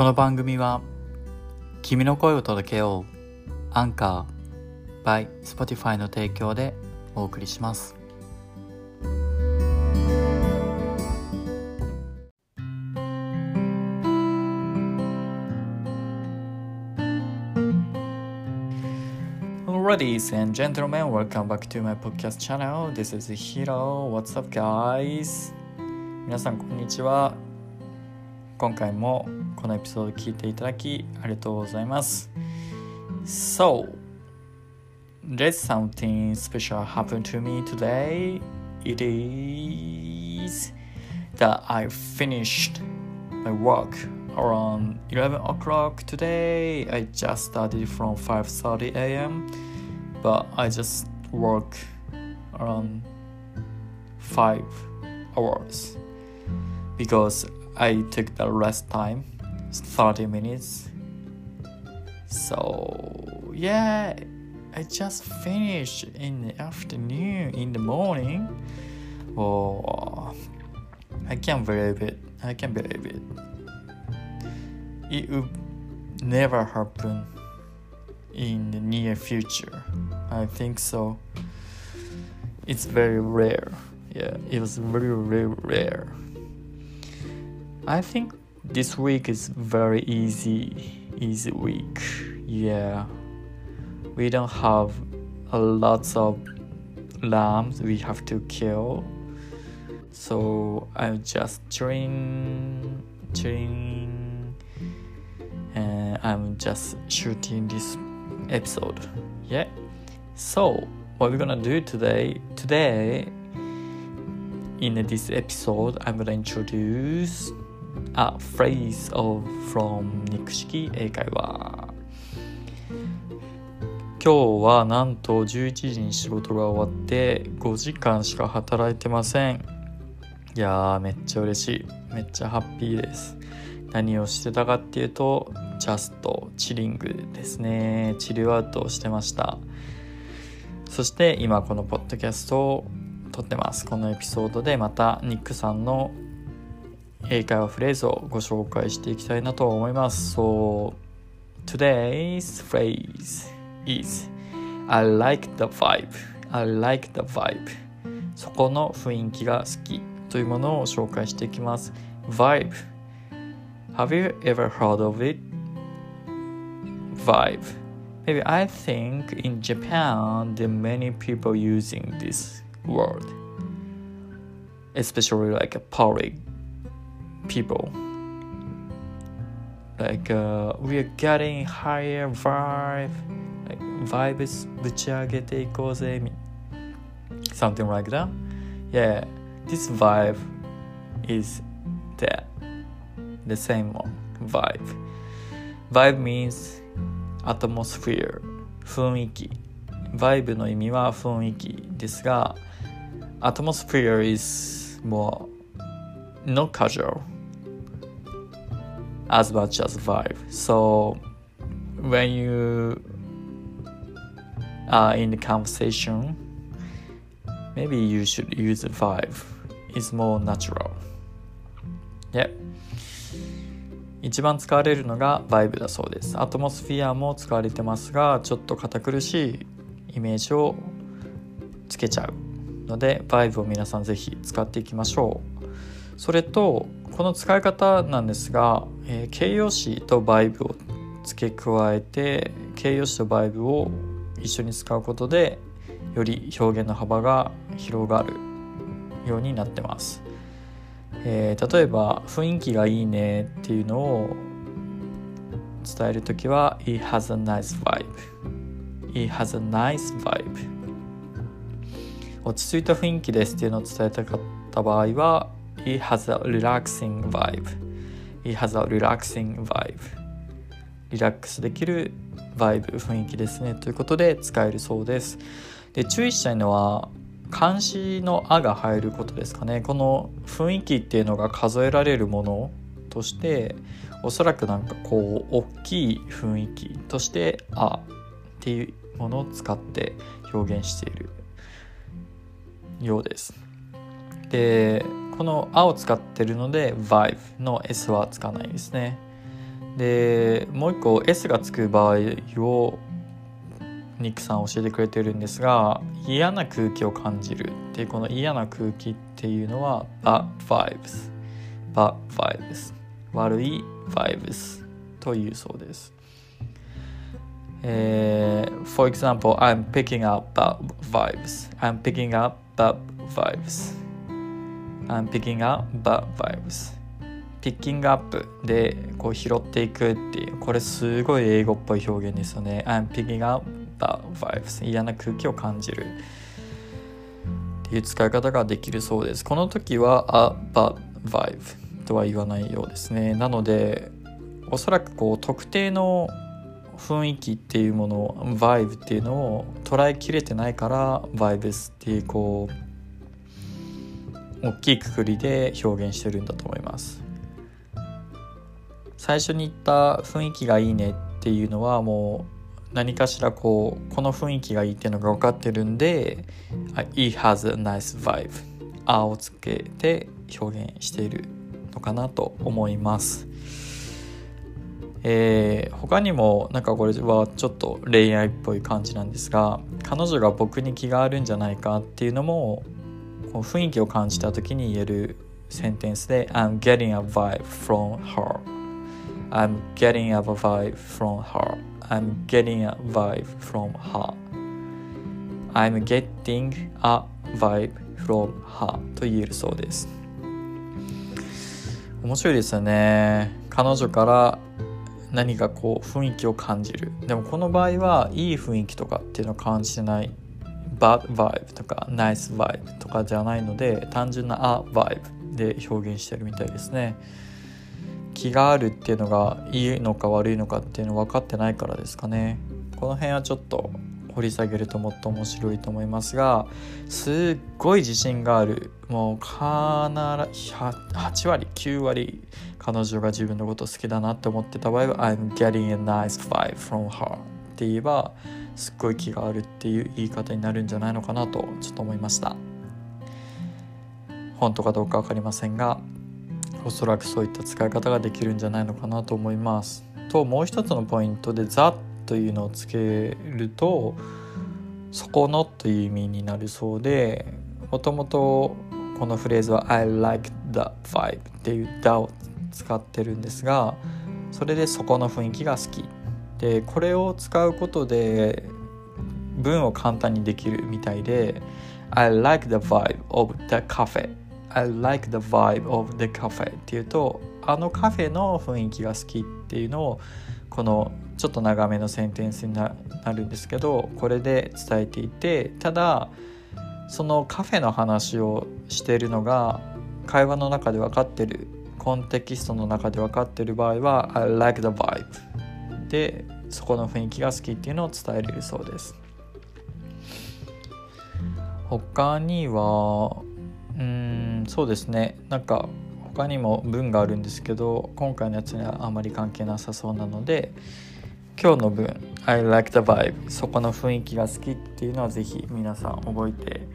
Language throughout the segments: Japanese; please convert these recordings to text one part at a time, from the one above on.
この番組は君の声を届けようアンカー by Spotify の提供でお送りします Ladies and gentlemen, welcome back to my podcast channel. This is Hiro. What's up, guys? 皆さん、こんにちは。今回もこのエピソード聞いていただきありがとうございます。So, there's something special happened to me today. It is that I finished my work around 11 o'clock today. I just started from 5:30 a.m. but I just work around 5 hours because I took the rest time 30 minutes. So yeah I just finished in the afternoon in the morning. Oh I can't believe it. I can't believe it. It would never happen in the near future. I think so. It's very rare. Yeah it was very very rare I think this week is very easy easy week. Yeah. We don't have a lots of lambs we have to kill. So i'm just chilling chilling and i'm just shooting this episode. Yeah. So what we're gonna do today today in this episode i'm gonna introduce a phrase of from 肉式英会話。今日はなんと11時に仕事が終わって5時間しか働いてません。いやーめっちゃ嬉しい。めっちゃハッピーです。何をしてたかっていうとジャストチリングですね。チルアウトをしてました。そして今このポッドキャストを撮ってます。このエピソードでまたニックさんの英会話フレーズをご紹介していきたいなと思います。So, today's phrase is I like the vibe. I like the vibe. そこの雰囲気が好きというものを紹介していきます。Vibe. Have you ever heard of it? Vibe. Maybe I think in Japan there are many people using this word. Especially like a public people like uh, we are getting higher vibe like vibes ぶち上げていこうぜ something like that yeah this vibe is that the same one vibe vibe means atmosphere 雰囲気 vibe の意味は雰囲気ですが atmosphere is more not casual as much as vibe. So when you are in the conversation, maybe you should use vibe. It's more natural. Yeah. 一番使われるのがバイブだそうです。アトモスフィアも使われてますが、ちょっと堅苦しいイメージをつけちゃうので、バイブを皆さんぜひ使っていきましょう。それと、この使い方なんですが、えー、形容詞とバイブを付け加えて形容詞とバイブを一緒に使うことでより表現の幅が広がるようになってます、えー、例えば雰囲気がいいねっていうのを伝える時は It has a nice vibe It has a nice vibe 落ち着いた雰囲気ですっていうのを伝えたかった場合は It has a relaxing vibe. It has a relaxing vibe. リラックスできるバイブ、雰囲気ですね。ということで使えるそうです。で、注意したいのは、漢詞の「あ」が入ることですかね。この雰囲気っていうのが数えられるものとして、おそらくなんかこう、大きい雰囲気として「あ」っていうものを使って表現しているようです。でこの「あ」を使ってるので vibe の S はつかないですねでもう一個 S がつく場合をニックさん教えてくれてるんですが嫌な空気を感じるっていうこの嫌な空気っていうのは bad vibes bad vibes 悪い vibes というそうです。えー、for example, I'm picking up bad vibes. I'm picking up bad vibes. I'm picking up bad vibes. ピッキングアップでこう拾っていくっていうこれすごい英語っぽい表現ですよね。I'm picking up bad vibes 嫌な空気を感じる。っていう使い方ができるそうです。この時は a bad vibe とは言わないようですね。なのでおそらくこう特定の雰囲気っていうものを vibe っていうのを捉えきれてないから vibes っていうこう大きいくくりで表現してるんだと思います最初に言った雰囲気がいいねっていうのはもう何かしらこうこの雰囲気がいいっていうのが分かってるんで「It has a nice vibe」「あ」をつけて表現しているのかなと思います。えー、他にもなんかこれはちょっと恋愛っぽい感じなんですが彼女が僕に気があるんじゃないかっていうのもこう雰囲気を感じた時に言えるセンテンスで「I'm getting a vibe from her」I'm getting a vibe from her. I'm getting a vibe from her. I'm getting a vibe from her と言えるそうです。面白いですよね。彼女から何かこう雰囲気を感じる。でもこの場合はいい雰囲気とかっていうのを感じてない bad vibe とか nice vibe とかじゃないので単純な a vibe で表現してるみたいですね。気があるっていうのがいいのか悪いのかっていうの分かってないからですかねこの辺はちょっと掘り下げるともっと面白いと思いますがすっごい自信があるもう必ず8割9割彼女が自分のこと好きだなって思ってた場合は I'm getting a nice vibe from her って言えばすっごい気があるっていう言い方になるんじゃないのかなとちょっと思いました本当かどうか分かりませんがおそらくそういった使い方ができるんじゃないのかなと思います。ともう一つのポイントで「ザ」というのをつけると「そこの」という意味になるそうでもともとこのフレーズは「I like the vibe」っていう「だ」を使ってるんですがそれでそこの雰囲気が好きでこれを使うことで文を簡単にできるみたいで「I like the vibe of the cafe」I like the vibe of the cafe っていうとあのカフェの雰囲気が好きっていうのをこのちょっと長めのセンテンスになるんですけどこれで伝えていてただそのカフェの話をしているのが会話の中で分かってるコンテキストの中で分かってる場合は I like the vibe. でそこの雰囲気が好きっていうのを伝えれるそうです。他にはうんそうですね。なんか他にも文があるんですけど今回のやつにはあまり関係なさそうなので今日の文「I like the vibe」そこの雰囲気が好きっていうのは是非皆さん覚えて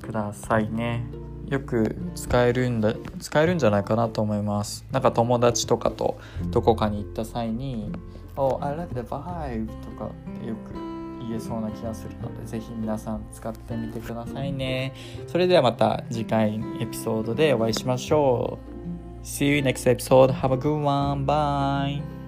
くださいね。よく使えるんだ使えるんじゃないかなと思いますなんか友達とかとどこかに行った際に「Oh I like the vibe」とかってよく言えそうな気がするので、ぜひ皆さん使ってみてくださいね。それではまた次回エピソードでお会いしましょう。See you next episode. Have a good one. Bye.